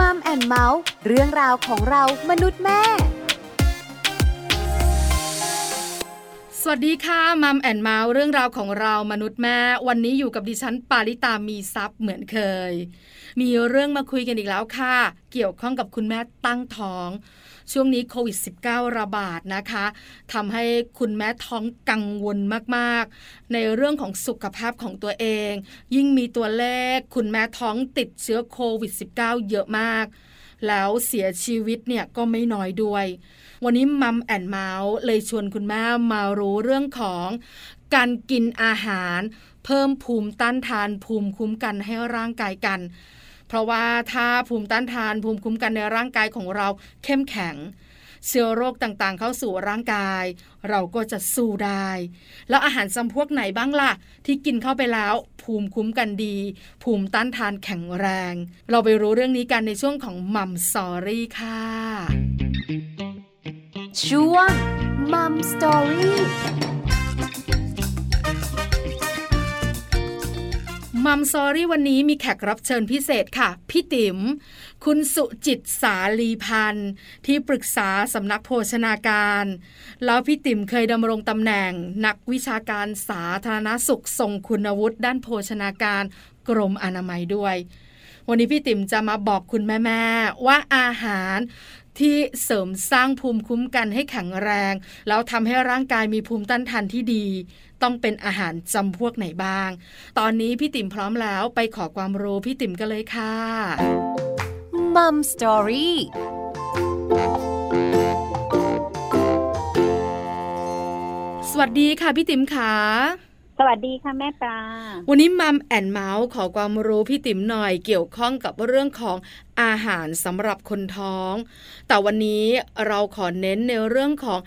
Mom and Mouth เรื่องราวของเรามนุษย์แม่ สวัสดีค่ะ Mom and Mouth เรื่องราวของเรามนุษย์แม่ วันนี้อยู่กับดิฉันปาริตามีซัพ์เหมือนเคย มีเรื่องมาคุยกันอีกแล้วค่ะ เกี่ยวข้องกับคุณแม่ตั้งท้อง ช่วงนี้โควิด -19 ระบาดนะคะทำให้คุณแม่ท้องกังวลมากๆ ในเรื่องของสุขภาพของตัวเอง ยิ่งมีตัวเลขคุณแม่ท้องติดเชื้อโควิด -19 เยอะมาก แล้วเสียชีวิตเนี่ยก็ไม่น้อยด้วย วันนี้มัมแอนเมาส์เลยชวนคุณแม่มารู้เรื่องของการกินอาหาร เพิ่มภูมิต้านทานภูมิคุ้มกันให้ร่างกายกัน ราะว่าถ้าภูมิต้านทานภูมิคุ้มกันในร่างกายของเราเข้มแข็งเชื้อโรคต่างๆ เข้าสู่ร่างกาย เราก็จะสู้ได้ แล้วอาหารจำพวกไหนบ้างล่ะ ที่กินเข้าไปแล้ว ภูมิคุ้มกันดี ภูมิต้านทานแข็งแรง เราไปรู้เรื่องนี้กันในช่วงของ Mom Story ค่ะ ช่วง Mom Story Mom Story วันนี้มีแขกรับเชิญพิเศษค่ะ พี่ติ๋ม คุณสุจิตสาลีพันธ์ ที่ปรึกษาสำนักโภชนาการ แล้วพี่ติ๋มเคยดำรงตำแหน่ง นักวิชาการสาธารณสุขทรงคุณวุฒิด้านโภชนาการกรมอนามัยด้วย วันนี้พี่ติ๋มจะมาบอกคุณแม่ ๆ ว่าอาหาร ที่เสริมสร้างภูมิคุ้มกันให้แข็งแรง แล้วทำให้ร่างกายมีภูมิต้านทานที่ดี ต้องเป็นอาหารจำพวกไหนบ้าง ตอนนี้พี่ติ๋มพร้อมแล้วไปขอความรู้พี่ติ๋มกันเลยค่ะมัมสตอรี่สวัสดีค่ะพี่ติ๋มขา สวัสดีค่ะแม่ปลา วันนี้มัมแอนเมาส์ขอความรู้พี่ติ๋มหน่อยเกี่ยวข้องกับเรื่องของอาหารสำหรับคนท้อง แต่วันนี้เราขอเน้นในเรื่องของ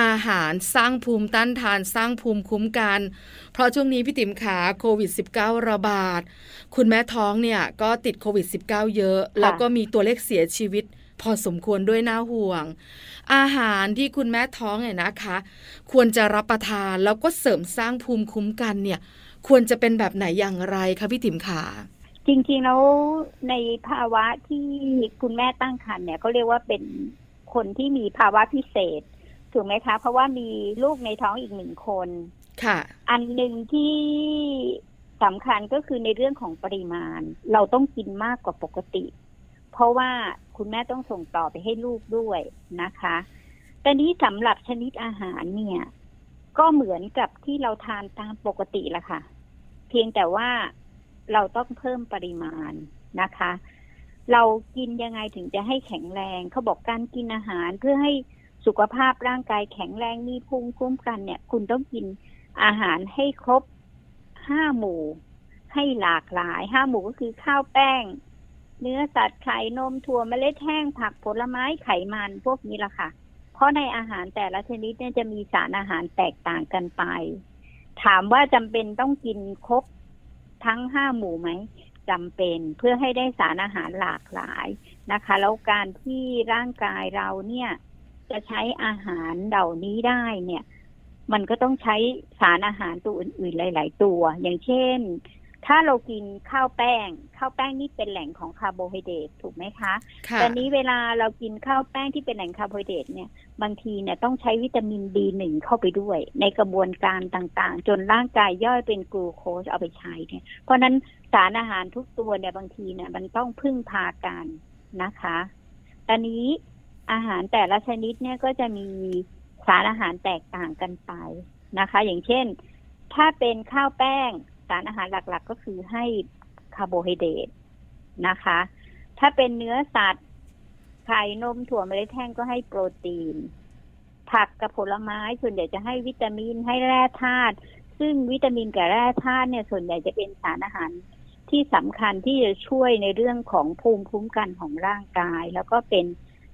อาหารสร้างภูมิต้านทานสร้างภูมิคุ้มกัน เพราะช่วงนี้พี่ติ๋มขาโควิด -19 ระบาด คุณแม่ท้องเนี่ยก็ติดโควิด -19 เยอะ แล้วก็มีตัวเลขเสียชีวิต พอสมควรด้วยน่าห่วง อาหารที่คุณแม่ท้องเนี่ยนะคะ ควรจะรับประทานแล้วก็เสริมสร้างภูมิคุ้มกันเนี่ย ควรจะเป็นแบบไหนอย่างไรคะพี่ติ๋มขาจริงๆแล้วในภาวะที่คุณแม่ตั้งครรภ์เนี่ยเขาเรียกว่าเป็นคนที่มีภาวะพิเศษถูกไหมคะ เพราะว่ามีลูกในท้องอีกหนึ่งคน ค่ะ อันหนึ่งที่สำคัญก็คือในเรื่องของปริมาณ เราต้องกินมากกว่าปกติ เพราะว่า คุณแม่ต้องส่งต่อไปให้ลูกด้วยนะคะแต่นี้สำหรับชนิดอาหารเนี่ย ก็เหมือนกับที่เราทานตามปกติละค่ะ เพียงแต่ว่าเราต้องเพิ่มปริมาณนะคะ เรากินยังไงถึงจะให้แข็งแรง เขาบอกการกินอาหารเพื่อให้สุขภาพร่างกายแข็งแรงมีภูมิคุ้มกันเนี่ย คุณต้องกินอาหารให้ครบห้าหมู่ ให้หลากหลายห้าหมู่ก็คือข้าวแป้ง เนื้อสัตว์ไข่นมถั่วเมล็ดแห้งผักผลไม้ไขมันพวกนี้ละค่ะ เพราะในอาหารแต่ละชนิดเนี่ยจะมีสารอาหารแตกต่างกันไป ถามว่าจำเป็นต้องกินครบทั้งห้าหมู่ไหมจำเป็นเพื่อให้ได้สารอาหารหลากหลายนะคะ แล้วการที่ร่างกายเราเนี่ย จะใช้อาหารเหล่านี้ได้เนี่ย มันก็ต้องใช้สารอาหารตัวอื่น ๆ หลาย ๆ ตัว อย่างเช่น ถ้าเรากินข้าวแป้ง ข้าวแป้งนี่เป็นแหล่งของคาร์โบไฮเดรตถูกไหมคะค่ะแต่นี้เวลาเรากินข้าวแป้งที่เป็นแหล่งคาร์โบไฮเดรตเนี่ยบางทีเนี่ยต้องใช้วิตามิน B1 เข้าไปด้วย ในกระบวนการต่างๆ จนร่างกายย่อยเป็นกลูโคสเอาไปใช้เนี่ย เพราะฉะนั้นสารอาหารทุกตัวเนี่ยบางทีเนี่ยมันต้องพึ่งพากันนะคะตอนนี้อาหารแต่ละชนิดเนี่ยก็จะมีสารอาหารแตกต่างกันไปนะคะ อย่างเช่น ถ้าเป็นข้าวแป้ง สารอาหารหลักๆ ก็คือให้คาร์โบไฮเดรตนะคะ ถ้าเป็นเนื้อสัตว์ไข่นมถั่วเมล็ดแห้งก็ให้โปรตีน ผักกับผลไม้ส่วนใหญ่จะให้วิตามินให้แร่ธาตุซึ่งวิตามินกับแร่ธาตุเนี่ยส่วนใหญ่จะเป็นสารอาหารที่สำคัญที่จะช่วยในเรื่องของภูมิคุ้มกันของร่างกาย แล้วก็เป็น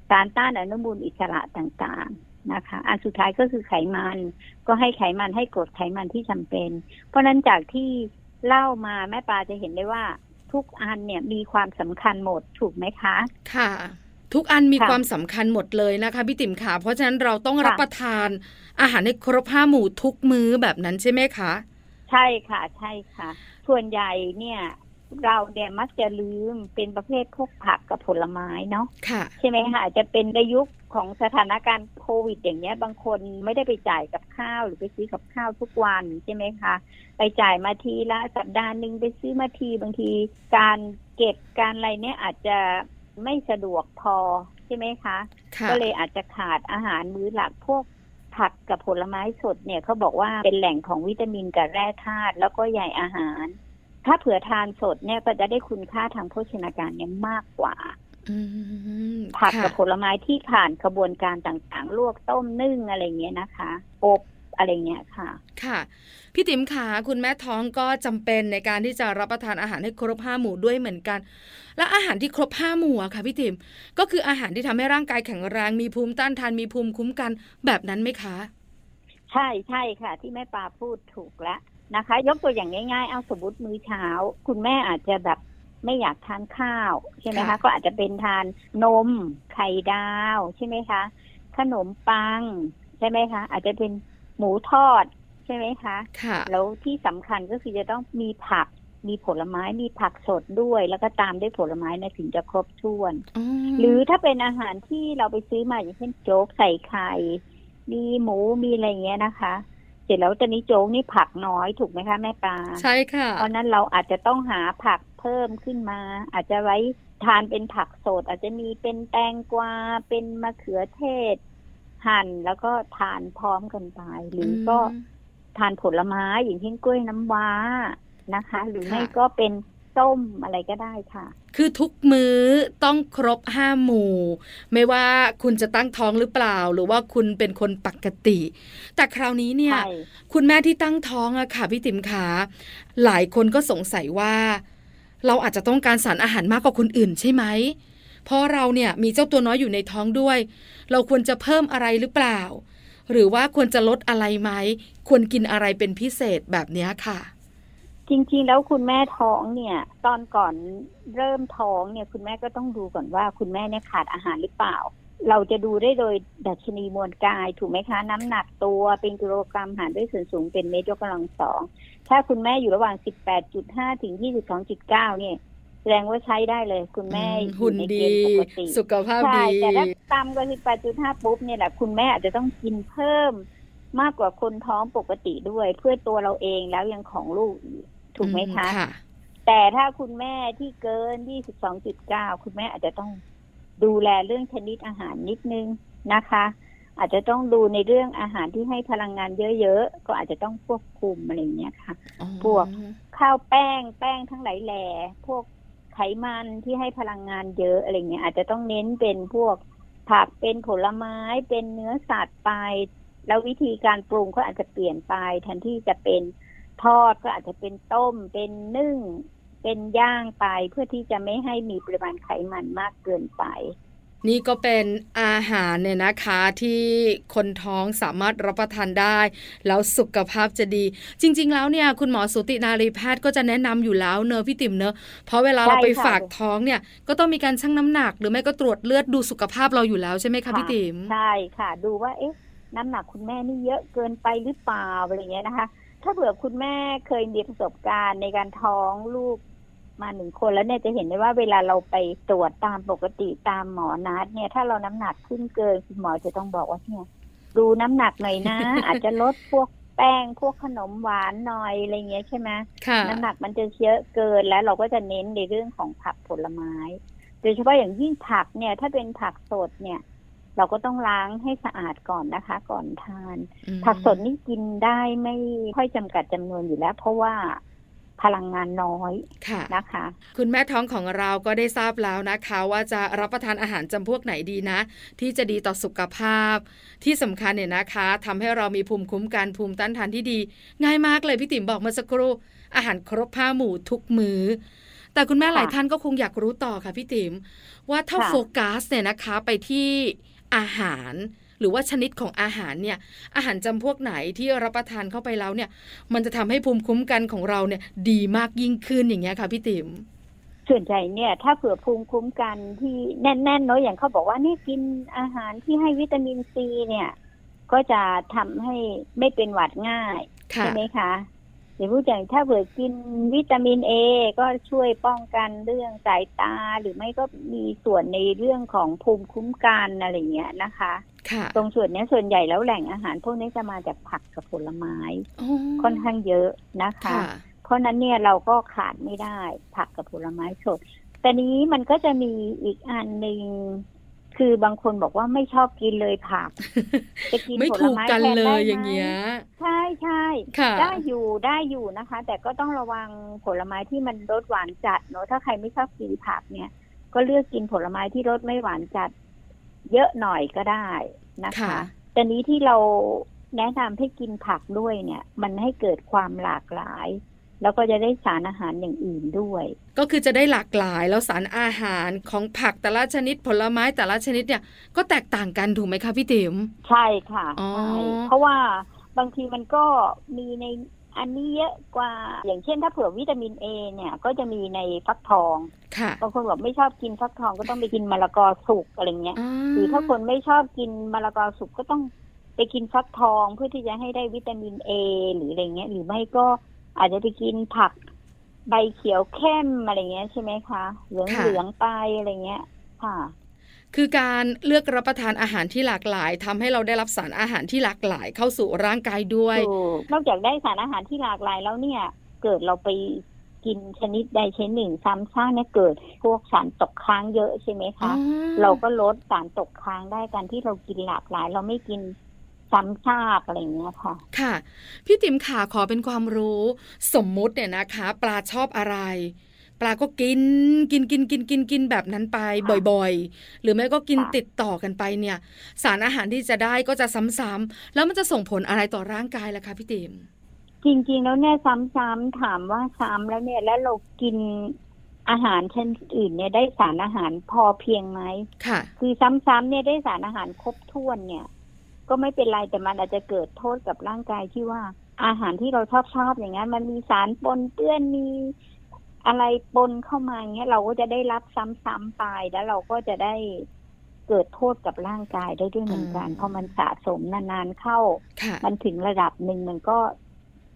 สารต้านอนุมูลอิสระต่างๆ นะคะ อันสุดท้ายก็คือไขมัน ก็ให้ไขมันให้กรดไขมันที่จำเป็น เพราะฉะนั้นจากที่เล่ามาแม่ปลาจะเห็นได้ว่า ทุกอันเนี่ยมีความสำคัญหมดถูกไหมคะ ค่ะ ทุกอันมีค่ะความสำคัญหมดเลยนะคะพี่ติ๋มขาเพราะฉะนั้นเราต้องค่ะรับประทาน อาหารให้ครบห้าหมู่ทุกมื้อแบบนั้นใช่ไหมคะ ใช่ค่ะใช่ค่ะ ส่วนใหญ่เนี่ยเราเนี่ยมักจะลืมเป็นประเภทพวกผักกับผลไม้เนาะค่ะใช่ไหมคะอาจจะเป็นในยุค ของสถานการณ์โควิด อย่างเงี้ย บางคนไม่ได้ไปจ่ายกับข้าวหรือไปซื้อกับข้าวทุกวันใช่ไหมคะ ไปจ่ายมาทีละสัปดาห์หนึ่งไปซื้อมาทีบางที การเก็บการอะไรเนี่ยอาจจะไม่สะดวกพอใช่ไหมคะค่ะก็เลยอาจจะขาดอาหารมื้อหลักพวกผักกับผลไม้สดเนี่ยเขาบอกว่าเป็นแหล่งของวิตามินกับแร่ธาตุแล้วก็ใยอาหาร ถ้าเผื่อทานสดเนี่ยก็จะได้คุณค่าทางโภชนาการเนี่ยมากกว่า อืมผักค่ะ กับผลไม้ที่ผ่านกระบวนการต่างๆ ลวกต้มนึ่งอะไรเงี้ยนะคะ อบอะไรเงี้ยค่ะ ค่ะ พี่ติ๋มขาคุณแม่ท้องก็จำเป็นในการที่จะรับประทานอาหารให้ครบห้าหมู่ด้วยเหมือนกัน และอาหารที่ครบห้าหมู่อะค่ะพี่ติ๋มก็คืออาหารที่ทำให้ร่างกายแข็งแรงมีภูมิต้านทานมีภูมิคุ้มกันแบบนั้นไหมคะ ใช่ใช่ค่ะ ที่แม่ปลาพูดถูกแล้วนะคะ ยกตัวอย่างง่ายๆ เอาสมมติมื้อเช้า คุณแม่อาจจะแบบ ไม่อยากทานข้าวใช่ไหมคะค่ะก็อาจจะเป็นทานนมไข่ดาวใช่ไหมคะ ขนมปังใช่ไหมคะ อาจจะเป็นหมูทอดใช่ไหมคะค่ะแล้วที่สำคัญก็คือจะต้องมีผักมีผลไม้มีผักสดด้วย แล้วก็ตามด้วยผลไม้นะถึงจะครบถ้วนมหรือถ้าเป็นอาหารที่เราไปซื้อมาอย่างเช่นโจ๊กใส่ไข่มีหมูมีอะไรอย่างเงี้ยนะคะ เสร็จแล้วตอนนี้โจ๊กนี่ผักน้อยถูกไหมคะแม่ปลาใช่ค่ะเพราะนั้นเราอาจจะต้องหาผัก เพิ่มขึ้นมา อาจจะไว้ทานเป็นผักสด อาจจะมีเป็นแตงกวาเป็นมะเขือเทศ หั่นแล้วก็ทานพร้อมกันไปหรือก็มทานผลไม้อย่างเช่นกล้วยน้ำว้านะคะ หรือค่ะไม่ก็เป็นส้มอะไรก็ได้ค่ะ คือทุกมื้อต้องครบห้าหมู่ ไม่ว่าคุณจะตั้งท้องหรือเปล่า หรือว่าคุณเป็นคนปกติ แต่คราวนี้เนี่ยใช่คุณแม่ที่ตั้งท้องอะค่ะพี่ติ๋มขาหลายคนก็สงสัยว่า เราอาจจะต้องการสารอาหารมากกว่าคนอื่นใช่ไหม เพราะเราเนี่ยมีเจ้าตัวน้อยอยู่ในท้องด้วย เราควรจะเพิ่มอะไรหรือเปล่า หรือว่าควรจะลดอะไรไหม ควรกินอะไรเป็นพิเศษแบบนี้ค่ะ จริงๆ แล้วคุณแม่ท้องเนี่ย ตอนก่อนเริ่มท้องเนี่ย คุณแม่ก็ต้องดูก่อนว่าคุณแม่เนี่ยขาดอาหารหรือเปล่า เราจะดูได้โดยดัชนีมวลกายถูกไหมคะ น้ำหนักตัวเป็นกิโลกรัมหารด้วยส่วนสูงเป็นเมตรยกกำลังสองถ้าคุณแม่อยู่ระหว่าง 18.5 ถึง 22.9 เนี่ย แสดงว่าใช้ได้เลย คุณแม่อหุ่ยู่นในเกดีณฑ์ปกติสุขภาพใช่ดีแต่ถ้าต่ำกว่า 18.5 ปุ๊บเนี่ยแหละคุณแม่อาจจะต้องกินเพิ่มมากกว่าคนท้องปกติด้วย เพื่อตัวเราเองแล้วยังของลูกอีกถูกไหมคะค่ะแต่ถ้าคุณแม่ที่เกิน 22.9 คุณแม่อาจจะต้อง ดูแลเรื่องชนิดอาหารนิดนึงนะคะ อาจจะต้องดูในเรื่องอาหารที่ให้พลังงานเยอะๆ ก็อาจจะต้องควบคุมอะไรอย่างเงี้ยค่ะ พวกข้าวแป้งแป้งทั้งหลายแหล่พวกไขมันที่ให้พลังงานเยอะอะไรเงี้ยอาจจะต้องเน้นเป็นพวกผักเป็นผลไม้เป็นเนื้อสัตว์ไปแล้ววิธีการปรุงก็อาจจะเปลี่ยนไปแทนที่จะเป็นทอดก็อาจจะเป็นต้มเป็นนึ่ง เป็นย่างไปเพื่อที่จะไม่ให้มีปริมาณไขมันมากเกินไป นี่ก็เป็นอาหารเนี่ยนะคะที่คนท้องสามารถรับประทานได้ แล้วสุขภาพจะดี จริง ๆ แล้วเนี่ยคุณหมอสุตินารีแพทย์ก็จะแนะนำอยู่แล้วเนอะพี่ติ๋มเนอะเพราะเวลาเราใช่ไปค่ะฝากท้องเนี่ยก็ต้องมีการชั่งน้ำหนัก หรือไม่ก็ตรวจเลือดดูสุขภาพเราอยู่แล้วใช่ไหมคะค่ะพี่ติ๋มใช่ค่ะ ดูว่าเอ๊ะน้ำหนักคุณแม่นี่เยอะเกินไปหรือเปล่าอะไรเงี้ยนะคะ ถ้าเผื่อคุณแม่เคยมีประสบการณ์ในการท้องลูกมาหนึ่งคนแล้วเนี่ยจะเห็นได้ว่าเวลาเราไปตรวจตามปกติตามหมอนัดเนี่ย ถ้าเราน้ำหนักขึ้นเกินคุณหมอจะต้องบอกว่าเนี่ยดูน้ำหนักหน่อยนะ อาจจะลดพวกแป้งพวกขนมหวานหน่อยอะไรเงี้ยใช่ไหมค่ะน้ำหนักมันจะเยอะเกินแล้วเราก็จะเน้นในเรื่องของผักผลไม้ โดยเฉพาะอย่างยิ่งผักเนี่ย ถ้าเป็นผักสดเนี่ย เราก็ต้องล้างให้สะอาดก่อนนะคะ ก่อนทานอืมผักสดนี่กินได้ไม่ค่อยจำกัดจำนวนอยู่แล้ว เพราะว่าพลังงานน้อยค่ะนะคะ คุณแม่ท้องของเราก็ได้ทราบแล้วนะคะ ว่าจะรับประทานอาหารจำพวกไหนดีนะ ที่จะดีต่อสุขภาพ ที่สำคัญเนี่ยนะคะทำให้เรามีภูมิคุ้มกันภูมิต้านทานที่ดี ง่ายมากเลยพี่ติ๋มบอกเมื่อสักครู่อาหารครบห้าหมู่ทุกมือ้อแต่คุณแม่ค่ะหลายท่านก็คงอยากรู้ต่อค่ะพี่ติ๋มว่าถ้าค่ะโฟกัสเนี่ยนะคะ ไปที่ อาหาร หรือว่าชนิดของอาหารเนี่ยอาหารจำพวกไหนที่รับประทานเข้าไปแล้วเนี่ย มันจะทำให้ภูมิคุ้มกันของเราเนี่ย ดีมากยิ่งขึ้นอย่างเงี้ยค่ะพี่ติ๋มส่วนใหญ่เนี่ย ถ้าเผื่อภูมิคุ้มกันที่แน่นๆเนาะอย่างเขาบอกว่าเนี่ยกินอาหารที่ให้วิตามินซีเนี่ย ก็จะทำให้ไม่เป็นหวัดง่ายค่ะใช่ไหมคะ รือพูดอย่างถ้าเผื่อกินวิตามินเอก็ช่วยป้องกันเรื่องสายตาหรือไม่ก็มีส่วนในเรื่องของภูมิคุ้มกันอะไรเงี้ยนะคะค่ะตรงส่วนเนี้ยส่วนใหญ่แล้วแหล่งอาหารพวกนี้จะมาจากผักกับผลไม้ค่อนข้างเยอะนะคะค่ะเพราะฉะนั้นเนี่ยเราก็ขาดไม่ได้ผักกับผลไม้สดแต่นี้มันก็จะมีอีกอันหนึ่ง คือบางคนบอกว่าไม่ชอบกินเลยผักจะกินไม่ผลถูกไม้กันแทนเลได้ยไหมอย่างเงี้ยใช่ใช่ค่ะได้อยู่ได้อยู่นะคะ แต่ก็ต้องระวังผลไม้ที่มันรสหวานจัดเนอะถ้าใครไม่ชอบกินผักเนี่ย ก็เลือกกินผลไม้ที่รสไม่หวานจัด เยอะหน่อยก็ได้นะคะค่ะแต่นี้ที่เราแนะนำให้กินผักด้วยเนี่ย มันให้เกิดความหลากหลาย แล้วก็จะได้สารอาหารอย่างอื่นด้วย ก็คือจะได้หลากหลายแล้วสารอาหารของผักแต่ละชนิดผลไม้แต่ละชนิดเนี่ยก็แตกต่างกันถูกไหมคะพี่ติ๋มใช่ค่ะอ๋อใช่เพราะว่าบางทีมันก็มีในอันนี้เยอะกว่าอย่างเช่นถ้าเผื่อวิตามินเอเนี่ยก็จะมีในฟักทองค่ะบางคนบอกไม่ชอบกินฟักทองก็ต้องไปกินมะละกอสุกอะไรเงี้ยอ่าหรือถ้าคนไม่ชอบกินมะละกอสุกก็ต้องไปกินฟักทองเพื่อที่จะให้ได้วิตามินเอหรืออะไรเงี้ยหรือไม่ก็ อาจจะไปกินผักใบเขียวเข้มอะไรเงี้ยใช่ไหมคะเหลืองเหลืองๆไปอะไรเงี้ย ค่ะ คือการเลือกรับประทานอาหารที่หลากหลายทำให้เราได้รับสารอาหารที่หลากหลายเข้าสู่ร่างกายด้วยถูกนอกจากได้สารอาหารที่หลากหลายแล้วเนี่ย เกิดเราไปกินชนิดใดชนิดหนึ่งซ้ำซากเนี่ยเกิดพวกสารตกค้างเยอะใช่ไหมคะ เราก็ลดสารตกค้างได้การที่เรากินหลากหลาย เราไม่กิน ซ้ำซากอะไรอย่างเงี้ยค่ะ ค่ะ พี่ติ๋มขาขอเป็นความรู้สมมุติเนี่ยนะคะ ปลาชอบอะไร ปลาก็กินกินกินกินกินกินแบบนั้นไปบ่อยๆ หรือไม่ก็กินติดต่อกันไปเนี่ย สารอาหารที่จะได้ก็จะซ้ำๆแล้วมันจะส่งผลอะไรต่อร่างกายล่ะคะพี่ติ๋มจริงๆแล้วเนี่ยซ้ำๆถามว่าซ้ำแล้วเนี่ยแล้วเรากินอาหารชนิดอื่นเนี่ยได้สารอาหารพอเพียงไหมค่ะ คือซ้ำๆเนี่ยได้สารอาหารครบถ้วนเนี่ย ก็ไม่เป็นไรแต่มันอาจจะเกิดโทษกับร่างกายที่ว่าอาหารที่เราชอบชอบอย่างนั้นมันมีสารปนเปื้อนมีอะไรปนเข้ามาอย่างเงี้ยเราก็จะได้รับซ้ำๆไปแล้วเราก็จะได้เกิดโทษกับร่างกายได้ด้วยเหมือนกันอืมเพราะมันสะสมนานๆเข้าค่ะมันถึงระดับหนึ่งมันก็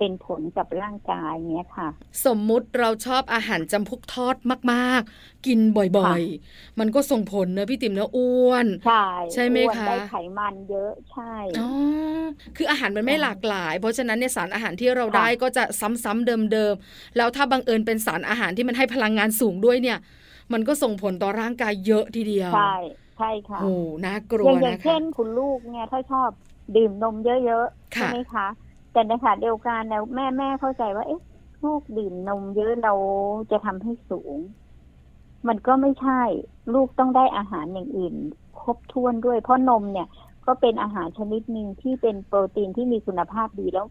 เป็นผลกับร่างกายเงี้ยค่ะ สมมุติเราชอบอาหารจำพวกทอดมาก ๆ กินบ่อยๆ มันก็ส่งผลเนอะพี่ติ๋มเนอะอ้วน ใช่ใช่ไหมอ้วนคะได้ไขมันเยอะใช่อ๋อคืออาหารมันไม่ใช่หลากหลาย เพราะฉะนั้นเนี่ยสารอาหารที่เราค่ะได้ก็จะซ้ำๆเดิมๆแล้วถ้าบังเอิญเป็นสารอาหารที่มันให้พลังงานสูงด้วยเนี่ย มันก็ส่งผลต่อร่างกายเยอะทีเดียวใช่ใช่ค่ะโอ้น่ากลัอวย่างอย่างนะคะเช่นคุณลูกเนี่ยถ้าชอบดื่มนมเยอะๆค่ะใช่ไหมคะ แต่ในขณะเดียวกันเนี่ยแม่แม่เข้าใจว่าเอ๊ะลูกดื่มนมเยอะเราจะทำให้สูง มันก็ไม่ใช่ ลูกต้องได้อาหารอย่างอื่น ครบถ้วนด้วย เพราะนมเนี่ย ก็เป็นอาหารชนิดหนึ่งที่เป็นโปรตีนที่มีคุณภาพดีแล้ว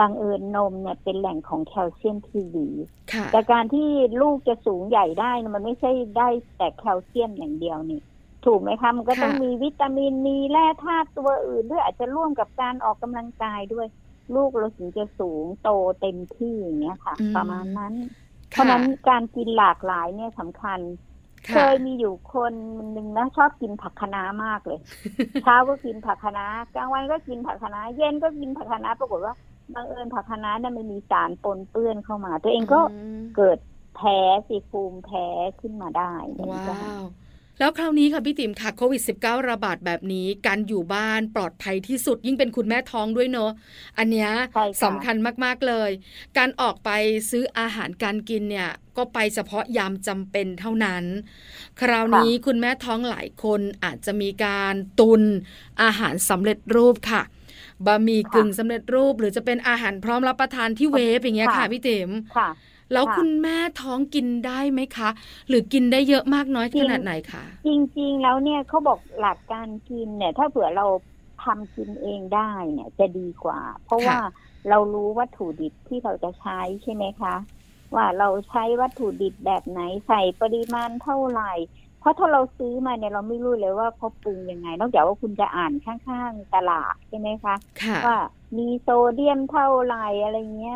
บังเอิญนมเนี่ยเป็นแหล่งของแคลเซียมที่ดีค่ะแต่การที่ลูกจะสูงใหญ่ได้นะมันไม่ใช่ได้แต่แคลเซียมอย่างเดียวนี่ ถูกไหมคะมันก็ต้องค่ะมีวิตามินมีแร่ธาตุตัวอื่นด้วยอาจจะร่วมกับการออกกำลังกายด้วย ลูกเราถึงจะสูงโตเต็มที่อย่างเงี้ยค่ะอืมประมาณนั้น เพค่ะราะฉะนั้นการกินหลากหลายเนี่ยสำคัญ เคค่ะยมีอยู่คนหนึ่งนะชอบกินผักคะน้ามากเลย เช้าก็กินผักคะน้ากลางวันก็กินผักคะน้าเย็นก็กินผักคะน้าปรากฏว่าบังเอิญผักคะน้าเนี่ยมันมีสารปนเปื้อนเข้ามา ตัวเองก็อืมเกิดแพ้สิภูมิแพ้ขึ้นมาได้เหมือนว้กันาว แล้วคราวนี้ค่ะพี่ติ๋มค่ะโควิด -19 ระบาดแบบนี้การอยู่บ้านปลอดภัยที่สุดยิ่งเป็นคุณแม่ท้องด้วยเนอะอันเนี้ยใช่ค่ะสำคัญมากๆเลย การออกไปซื้ออาหารการกินเนี่ยก็ไปเฉพาะยามจำเป็นเท่านั้น คราวนี้คุณแม่ท้องหลายคนอาจจะมีการตุนอาหารสำเร็จรูปค่ะบะหมี่กึ่งสำเร็จรูป หรือจะเป็นอาหารพร้อมรับประทานที่เวฟอย่างเงี้ยค่ะพี่ติ๋มค่ะ แล้วค่ะคุณแม่ท้องกินได้ไหมคะ หรือกินได้เยอะมากน้อยจริขงนาดไหนคะจริง ๆ แล้วเนี่ยเขาบอกหลักการกินเนี่ย ถ้าเผื่อเราทำกินเองได้เนี่ยจะดีกว่า เพราะว่าเรารู้วัตถุดิบที่เราจะใช้ใช่ไหมคะ ว่าเราใช้วัตถุดิบแบบไหนใส่ปริมาณเท่าไหร่ เพราะถ้าเราซื้อมาเนี่ยเราไม่รู้เลยว่าเขาปรุงยังไง นอกจากว่าคุณจะอ่านข้างๆตลาดใช่ไหมคะค่ะว่ามีโซเดียมเท่าไหร่อะไรเงี้ย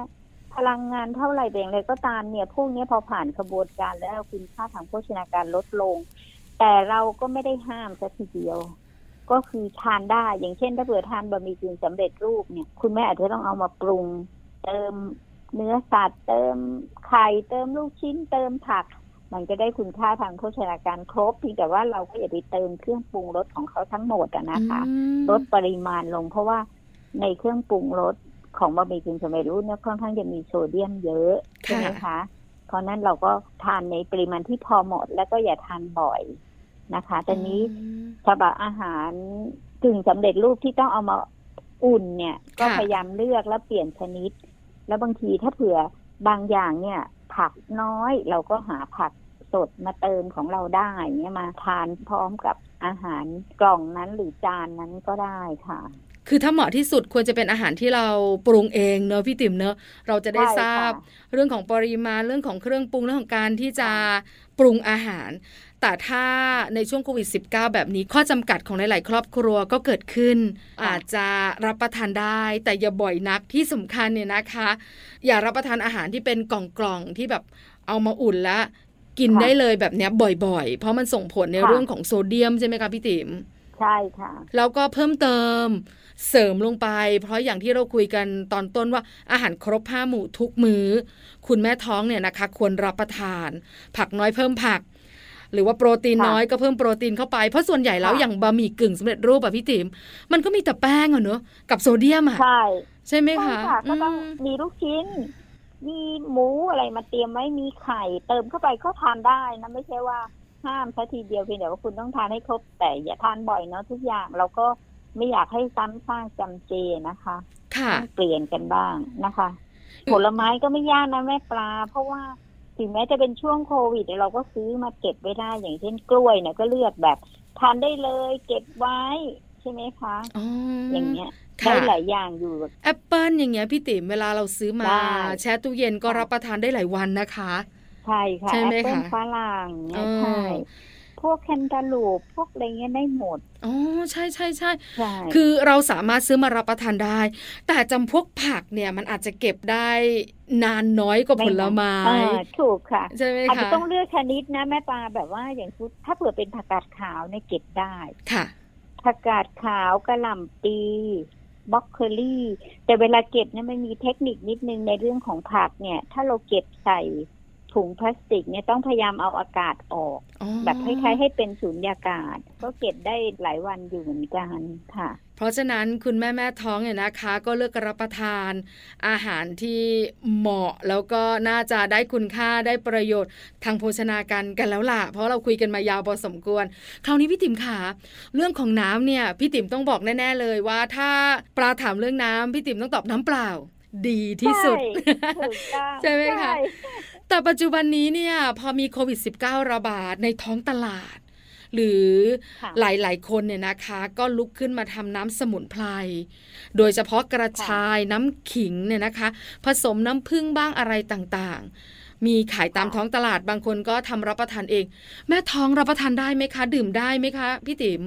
พลังงานเท่าไหร่แต่อย่างไรก็ตามเนี่ยพวกเนี้ยพอผ่านกระบวนการแล้วคุณค่าทางโภชนาการลดลง แต่เราก็ไม่ได้ห้ามสักทีเดียว ก็คือทานได้อย่างเช่น ถ้าเผื่อทานบะหมี่กึ่งสำเร็จรูปเนี่ย คุณแม่อาจจะต้องเอามาปรุง เติมเนื้อสัตว์เติมไข่เติมลูกชิ้น เติมผัก มันจะได้คุณค่าทางโภชนาการครบเพียงแต่ว่าเราก็อย่าไปเติมเครื่องปรุงรสของเขาทั้งหมดอะนะคะอืมลดปริมาณลง เพราะว่าในเครื่องปรุงรส ของบะหมี่กึ่งสำเร็จรูปเนี่ยค่อนข้างจะมีโซเดียมเยอะใช่ไหมคะเพราะนั้นเราก็ทานในปริมาณที่พอเหมาะแล้วก็อย่าทานบ่อยนะคะแต่นี้อืมสำหรับอาหารกึ่งสำเร็จรูปที่ต้องเอามาอุ่นเนี่ย ก็ค่ะพยายามเลือกแล้วเปลี่ยนชนิด แล้วบางทีถ้าเผื่อบางอย่างเนี่ย ผักน้อยเราก็หาผักสดมาเติมของเราได้เนี่ยมาทานพร้อมกับอาหารกล่องนั้นหรือจานนั้นก็ได้ค่ะ คือถ้าเหมาะที่สุดควรจะเป็นอาหารที่เราปรุงเองเนอะพี่ติ๋มเนอะเราจะได้ใช่ทราบค่ะเรื่องของปริมาณเรื่องของเครื่องปรุงเรื่องของการที่จะปรุงอาหาร แต่ถ้าในช่วงโควิด -19 แบบนี้ข้อจำกัดของหลาย ๆ ครอบครัวก็เกิดขึ้นค่ะอาจจะรับประทานได้ แต่อย่าบ่อยนักที่สำคัญเนี่ยนะคะ อย่ารับประทานอาหารที่เป็นกล่องๆที่แบบเอามาอุ่นแล้วกินได้เลยแบบเนี้ยบ่อยๆ เพราะมันส่งผลในเรื่องของโซเดียมใช่ไหมคะพี่ติ๋มใช่ค่ะ แล้วก็เพิ่มเติม เสริมลงไป เพราะอย่างที่เราคุยกันตอนต้นว่าอาหารครบห้าหมู่ทุกมื้อ คุณแม่ท้องเนี่ยนะคะควรรับประทาน ผักน้อยเพิ่มผัก หรือว่าโปรตีนค่ะน้อยก็เพิ่มโปรตีนเข้าไป เพราะส่วนใหญ่แล้วค่ะอย่างบะหมี่กึ่งสำเร็จรูปอะพี่ติ๋มมันก็มีแต่แป้งอะเนอะกับโซเดียมอะใช่ใช่ไหมใช่คะค่ะก็ต้องมมีลูกชิ้นมีหมูอะไรมาเตรียมไว้มีไข่เติมเข้าไปก็ทานได้นะไม่ใช่ว่าห้ามซะทีเดียวเพียงแต่ว่าคุณต้องทานให้ครบแต่อย่าทานบ่อยเนาะทุกอย่างเราก็ ไม่อยากให้ซ้ำซากจำเจนะคะ ค่ะต้องเปลี่ยนกันบ้างนะคะ ผลไม้ก็ไม่ยากนะแม่ปลา เพราะว่าถึงแม้จะเป็นช่วงโควิดเนี่ยเราก็ซื้อมาเก็บไว้ได้อย่างเช่นกล้วยเนี่ยก็เลือกแบบทานได้เลยเก็บไว้ใช่ไหมคะอ๋อออย่างเงี้ยค่ะได้หลายอย่างอยู่แอปเปิลอย่างเงี้ยพี่ติ๋มเวลาเราซื้อมาได้แช่ตู้เย็นก็รับประทานได้หลายวันนะคะ ใช่ค่ะใช่แอไหมปเปิลคะฝรั่งเนี่ยเออใช่พ วกแคนตาลูปพวกอะไรเงี้ยได้หมด อ๋อ ใช่ใช่ใช่ใช่คือเราสามารถซื้อมารับประทานได้ แต่จำพวกผักเนี่ยมันอาจจะเก็บได้นานน้อยกว่าผลไม้เออถูกค่ะใช่ไหมอาจคะจะต้องเลือกชนิดนะแม่ปลาแบบว่าอย่างชุดถ้าเผื่อเป็นผักกาดขาวเนี่ยเก็บได้ค่ะผักกาดขาวกระหล่ำปีบล็อกเคอรี่ แต่เวลาเก็บเนี่ยมันมีเทคนิคนิดนึงในเรื่องของผักเนี่ย ถ้าเราเก็บใส่ ถุงพลาสติกเนี่ยต้องพยายามเอาอากาศออกอ๋อแบบคล้ายๆให้เป็นสูญญากาศ ก็เก็บได้หลายวันอยู่เหมือนกันค่ะ เพราะฉะนั้นคุณแม่แม่ท้องเนี่ยนะคะ ก็เลือกรับประทาน อาหารที่เหมาะแล้วก็น่าจะได้คุณค่าได้ประโยชน์ทางโภชนาการกันแล้วล่ะ เพราะเราคุยกันมายาวพอสมควร คราวนี้พี่ติ๋มขาเรื่องของน้ำเนี่ยพี่ติ๋มต้องบอกแน่ ๆ เลยว่าถ้าปลาถามเรื่องน้ำพี่ติ๋มต้องตอบน้ำเปล่าดีที่สุด ใช่ถูกต้องใช่ไหมคะใช่ แต่ปัจจุบันนี้เนี่ยพอมีโควิด -19 ระบาดในท้องตลาด หรือค่ะหลายๆ คนเนี่ยนะคะ ก็ลุกขึ้นมาทำน้ำสมุนไพรโดยเฉพาะกระชายน้ำขิงเนี่ยนะคะ ผสมน้ำผึ้งบ้างอะไรต่างๆ มีขายตามค่ะท้องตลาดบางคนก็ทำรับประทานเอง แม่ท้องรับประทานได้ไหมคะ ดื่มได้ไหมคะ พี่ติ๋ม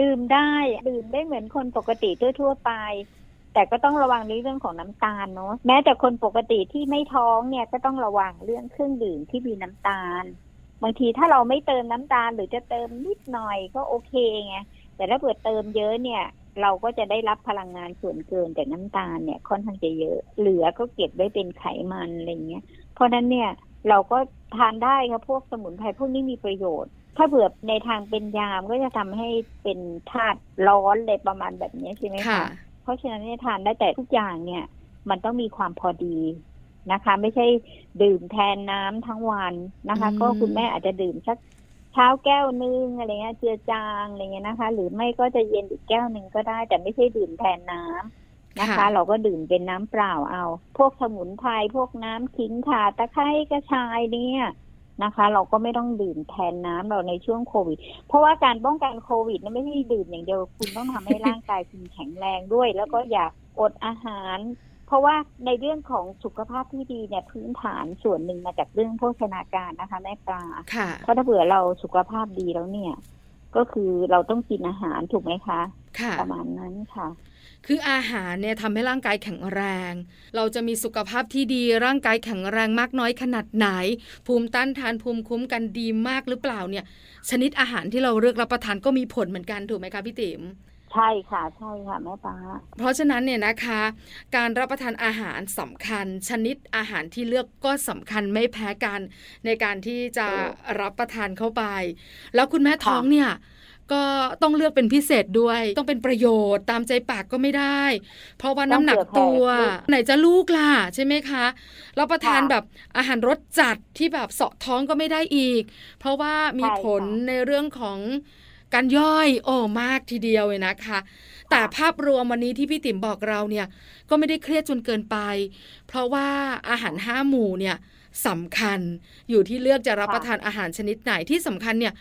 ดื่มได้ดื่มได้เหมือนคนปกติทั่วๆไป แต่ก็ต้องระวังในเรื่องของน้ำตาลเนาะแม้แต่คนปกติที่ไม่ท้องเนี่ยก็ต้องระวังเรื่องเครื่องดื่มที่มีน้ำตาล บางทีถ้าเราไม่เติมน้ำตาลหรือจะเติมนิดหน่อยก็โอเคไงแต่ถ้าเกิดเติมเยอะเนี่ย เราก็จะได้รับพลังงานส่วนเกินจากน้ำตาลเนี่ยค่อนข้างจะเยอะ เหลือก็เก็บไว้เป็นไขมันอะไรเงี้ย เพราะฉะนั้นเนี่ยเราก็ทานได้ครับพวกสมุนไพรพวกนี้มีประโยชน์ ถ้าเผื่อในทางเป็นยามก็จะทำให้เป็นธาตุร้อนเลยประมาณแบบนี้ใช่ไหมคะ เพราะฉะนั้นเนี่ยทานได้แต่ทุกอย่างเนี่ย มันต้องมีความพอดีนะคะ ไม่ใช่ดื่มแทนน้ำทั้งวันนะคะอืมก็คุณแม่อาจจะดื่มสักเช้าแก้วนึงอะไรเงี้ยเจือจางอะไรเงี้ยนะคะ หรือไม่ก็จะเย็นอีกแก้วหนึ่งก็ได้ แต่ไม่ใช่ดื่มแทนน้ำนะคะ เราก็ดื่มเป็นน้ำเปล่าเอา พวกสมุนไพรพวกน้ำขิงข่าตะไคร้กระชายเนี่ย นะคะ เราก็ไม่ต้องดื่มแทนน้ำเราในช่วงโควิด เพราะว่าการป้องกันโควิดเนี่ยไม่ใช่ดื่มอย่างเดียวคุณต้องทำให้ร่างกายคุณแข็งแรงด้วย แล้วก็อย่าอดอาหาร เพราะว่าในเรื่องของสุขภาพที่ดีเนี่ยพื้นฐานส่วนหนึ่งมาจากเรื่องโภชนาการนะคะ แม่ปลาค่ะเพราะถ้าเผื่อเราสุขภาพดีแล้วเนี่ย ก็คือเราต้องกินอาหารถูกไหมคะค่ะประมาณนั้นค่ะ คืออาหารเนี่ยทำให้ร่างกายแข็งแรง เราจะมีสุขภาพที่ดีร่างกายแข็งแรงมากน้อยขนาดไหน ภูมิต้านทานภูมิคุ้มกันดีมากหรือเปล่าเนี่ยชนิดอาหารที่เราเลือกรับประทานก็มีผลเหมือนกันถูกไหมคะพี่ติ๋มใช่ค่ะใช่ค่ะแม่ปลาเพราะฉะนั้นเนี่ยนะคะ การรับประทานอาหารสำคัญ ชนิดอาหารที่เลือกก็สำคัญไม่แพ้กัน ในการที่จะรับประทานเข้าไป แล้วคุณแม่ท้องเนี่ย ก็ต้องเลือกเป็นพิเศษด้วย ต้องเป็นประโยชน์ตามใจปากก็ไม่ได้ เพราะว่าน้ำหนักตัว ไหนจะลูกล่ะใช่ไหมคะรับประทานแบบอาหารรสจัดที่แบบเสาะท้องก็ไม่ได้อีก เพราะว่ามีผลในเรื่องของการย่อยโอ้มากทีเดียวเลยนะคะ แต่ภาพรวมวันนี้ที่พี่ติ๋มบอกเราเนี่ย ก็ไม่ได้เครียดจนเกินไป เพราะว่าอาหารห้าหมู่เนี่ย สำคัญ อยู่ที่เลือกจะรับประทานอาหารชนิดไหนที่สำคัญเนี่ย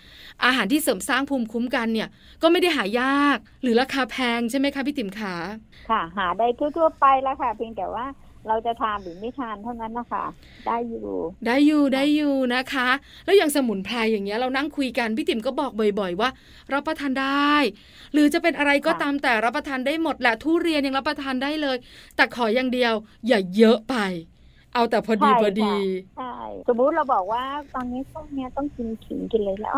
อาหารที่เสริมสร้างภูมิคุ้มกันเนี่ยก็ไม่ได้หายาก หรือราคาแพงใช่ไหมคะพี่ติ๋มขาค่ะหาได้ทั่วๆไปแล้วค่ะ เพียงแต่ว่าเราจะทานหรือไม่ทานเท่านั้นนะคะ ได้อยู่ ได้อยู่ได้อยู่นะคะ แล้วอย่างสมุนไพรอย่างเงี้ยเรานั่งคุยกันพี่ติ๋มก็บอกบ่อยๆว่า รับประทานได้ หรือจะเป็นอะไรก็ตามแต่รับประทานได้หมดแหละทุเรียนยังรับประทานได้เลย แต่ขออย่างเดียวอย่าเยอะไป เอาแต่พอดีใช่พอดีค่ะใช่สมมุติเราบอกว่าตอนนี้ช่วงเนี้ยต้องกินขิงกินเลยแล้ว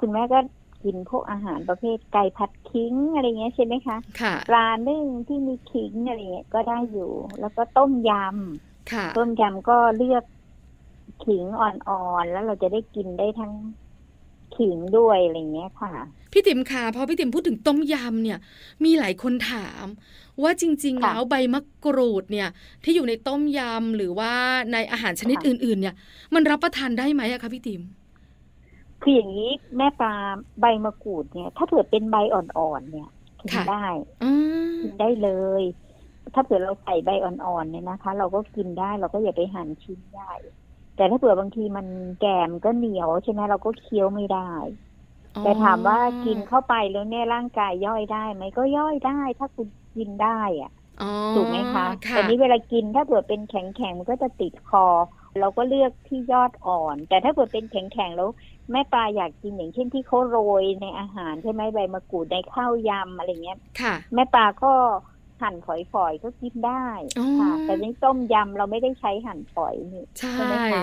คุณแม่ก็กินพวกอาหารประเภทไก่ผัดขิงอะไรเงี้ยใช่ไหมคะค่ะปลานึ่งที่มีขิงอะไรเงี้ยก็ได้อยู่ แล้วก็ต้มยค่ะำต้มยำก็เลือกขิงอ่อนๆ แล้วเราจะได้กินได้ทั้ง ขิงด้วยอะไรเงี้ยค่ะ พี่ติ๋มค่ะพอพี่ติ๋มพูดถึงต้มยำเนี่ย มีหลายคนถาม ว่าจริงๆค่ะแล้วใบมะกรูดเนี่ย ที่อยู่ในต้มยำหรือว่าในอาหารชนิดค่ะอื่น ๆ เนี่ย มันรับประทานได้ไหมอะคะพี่ติ๋มคืออย่างนี้แม่ปลาใบมะกรูดเนี่ย ถ้าเผื่อเป็นใบอ่อนๆเนี่ยกินค่ะได้อืมกินได้เลย ถ้าเผื่อเราใส่ใบอ่อนๆเนี่ยนะคะ เราก็กินได้เราก็อย่าไปหั่นชิ้นใหญ่ แต่ถ้าเผื่อบางทีมันแกมก็เหนียวใช่ไหมเราก็เคี้ยวไม่ได้ แต่ถามว่ากินเข้าไปแล้วเนี่ยร่างกายย่อยได้ไหมก็ย่อยได้ ถ้าคุณกินได้อะอ๋อถูกไหมคะค่ะแต่นี้เวลากินถ้าเผื่อเป็นแข็งๆมันก็จะติดคอ เราก็เลือกที่ยอดอ่อน แต่ถ้าเผื่อเป็นแข็งๆแล้ว แม่ปลาอยากกินอย่างเช่นที่เขาโรยในอาหารใช่ไหมใบมะกรูดในข้าวยำอะไรเงี้ยค่ะแม่ปลาก็ หั่นฝอยๆก็กินได้อ๋อค่ะ แต่ในต้มยำเราไม่ได้ใช้หั่นฝอยนี่ใช่ใช่ไหมคะ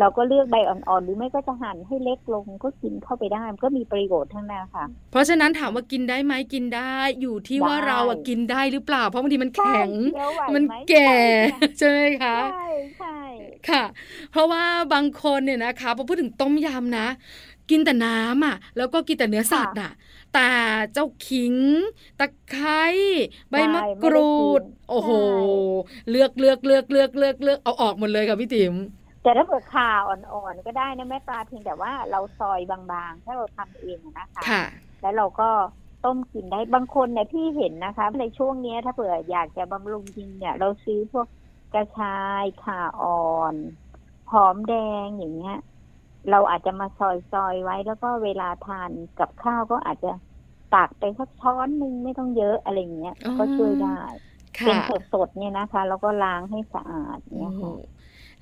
เราก็เลือกใบอ่อนๆหรือไม่ก็จะหั่นให้เล็กลงก็กินเข้าไปได้มันก็มีประโยชน์ทั้งนั้นค่ะ เพราะฉะนั้นถามว่ากินได้ไหมกินได้ อยู่ที่ว่าได้เราอะกินได้หรือเปล่า เพราะบางทีมันแข็งใช่เคี้ยวไหวมันไหแก่ใช่ไหมคะใช่ใช่ค่ะ เพราะว่าบางคนเนี่ยนะคะพอพูดถึงต้มยำนะ กินแต่น้ำอะ แล้วก็กินแต่เนื้อสัตว์อะ แต่เจ้าขิง ตะไคร้ใบมะกรูด โอ้โห เลือกเลือกเลือกเลือกเลือกเลือกเอาออกหมดเลยค่ะพี่ติ๋มแต่ถ้าเปิดข่าอ่อนๆก็ได้นะแม่ปลาเพียงแต่ว่าเราซอยบางๆ ถ้าเราทำเองอะนะคะค่ะแล้วเราก็ต้มกินได้บางคนเนี่ยที่เห็นนะคะ ในช่วงเนี้ยถ้าเผื่ออยากจะบำรุงจริงเนี่ย เราซื้อพวกกระชายข่าอ่อน หอมแดงอย่างเงี้ย เราอาจจะมาซอยซอยๆไว้ แล้วก็เวลาทานกับข้าวก็อาจจะตักไปสักช้อนหนึ่งไม่ต้องเยอะอะไรอย่างเงี้ยอ๋อก็ช่วยได้เป็นค่ะสดๆเนี่ยนะคะ แล้วก็ล้างให้สะอาดเนี่ยโอ้โหค่ะ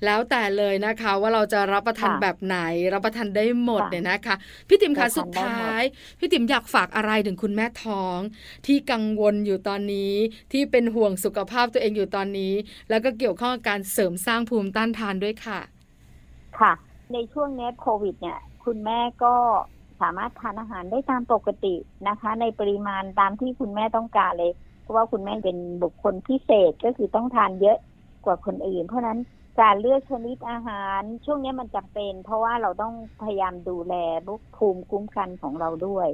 แล้วแต่เลยนะคะว่าเราจะรับประทานค่ะแบบไหน รับประทานได้หมดค่ะเนี่ยนะคะ พี่ติ๋มคะรับประทานสุดได้หมดท้าย พี่ติ๋มอยากฝากอะไรถึงคุณแม่ท้อง ที่กังวลอยู่ตอนนี้ที่เป็นห่วงสุขภาพตัวเองอยู่ตอนนี้ แล้วก็เกี่ยวข้องกับการเสริมสร้างภูมิต้านทานด้วยค่ะ ค่ะ ในช่วงเนี้ยโควิด เนี่ย คุณแม่ก็สามารถทานอาหารได้ตามปกตินะคะ ในปริมาณตามที่คุณแม่ต้องการเลย เพราะว่าคุณแม่เป็นบุคคลพิเศษก็คือต้องทานเยอะกว่าคนอื่น เพราะนั้นการเลือกชนิดอาหารช่วงนี้มันจำเป็น เพราะว่าเราต้องพยายามดูแลบุคภูมิคุ้มกันของเราด้วย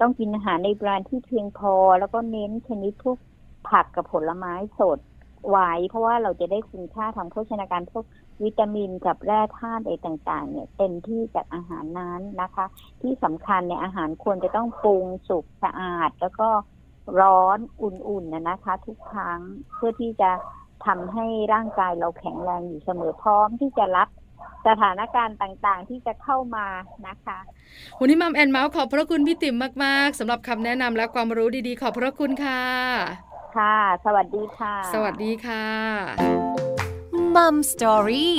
ต้องกินอาหารในปริมาณที่เพียงพอ แล้วก็เน้นชนิดพวกผักกับผลไม้สดไว้เพราะว่าเราจะได้คุณค่าทางโภชนาการพวก วิตามินกับแร่ธาตุอะไรต่างๆ เนี่ยเต็มที่จากอาหารนั้นนะคะ ที่สำคัญเนี่ยอาหารควรจะต้องปรุงสุกสะอาด แล้วก็ร้อนอุ่นๆนะนะคะ ทุกครั้งเพื่อที่จะทำให้ร่างกายเราแข็งแรงอยู่เสมอพร้อมที่จะรับสถานการณ์ต่างๆ ที่จะเข้ามานะคะ วันนี้มัมแอนเมาส์ขอบพระคุณพี่ติ๋มมากๆสำหรับคำแนะนำและความรู้ดีๆ ขอบพระคุณค่ะ ค่ะ สวัสดีค่ะ สวัสดีค่ะ มัมสตอรี่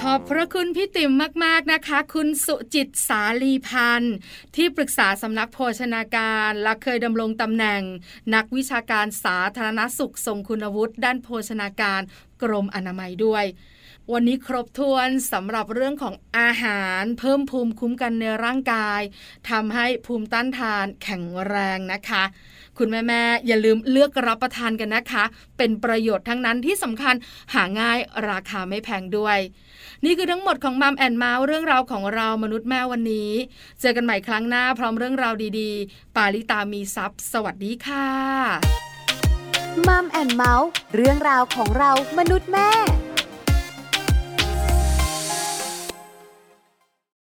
ขอบพระคุณพี่ติ๋มมาก ๆ นะคะ คุณสุจิตสาลีพันธ์ ที่ปรึกษาสำนักโภชนาการ และเคยดำรงตำแหน่ง นักวิชาการสาธารณสุขทรงคุณวุฒิด้านโภชนาการกรมอนามัยด้วย วันนี้ครบถ้วนสำหรับเรื่องของอาหารเพิ่มภูมิคุ้มกันในร่างกายทำให้ภูมิต้านทานแข็งแรงนะคะ คุณแม่ๆอย่าลืมเลือกรับประทานกันนะคะ เป็นประโยชน์ทั้งนั้นที่สำคัญหาง่ายราคาไม่แพงด้วย นี่คือทั้งหมดของ Mom and Mouth เรื่องราวของเรามนุษย์แม่วันนี้ เจอกันใหม่ครั้งหน้าพร้อมเรื่องราวดีๆ ปาลิตามีซัพ์สวัสดีค่ะ Mom and Mouth เรื่องราวของเรามนุษย์แม่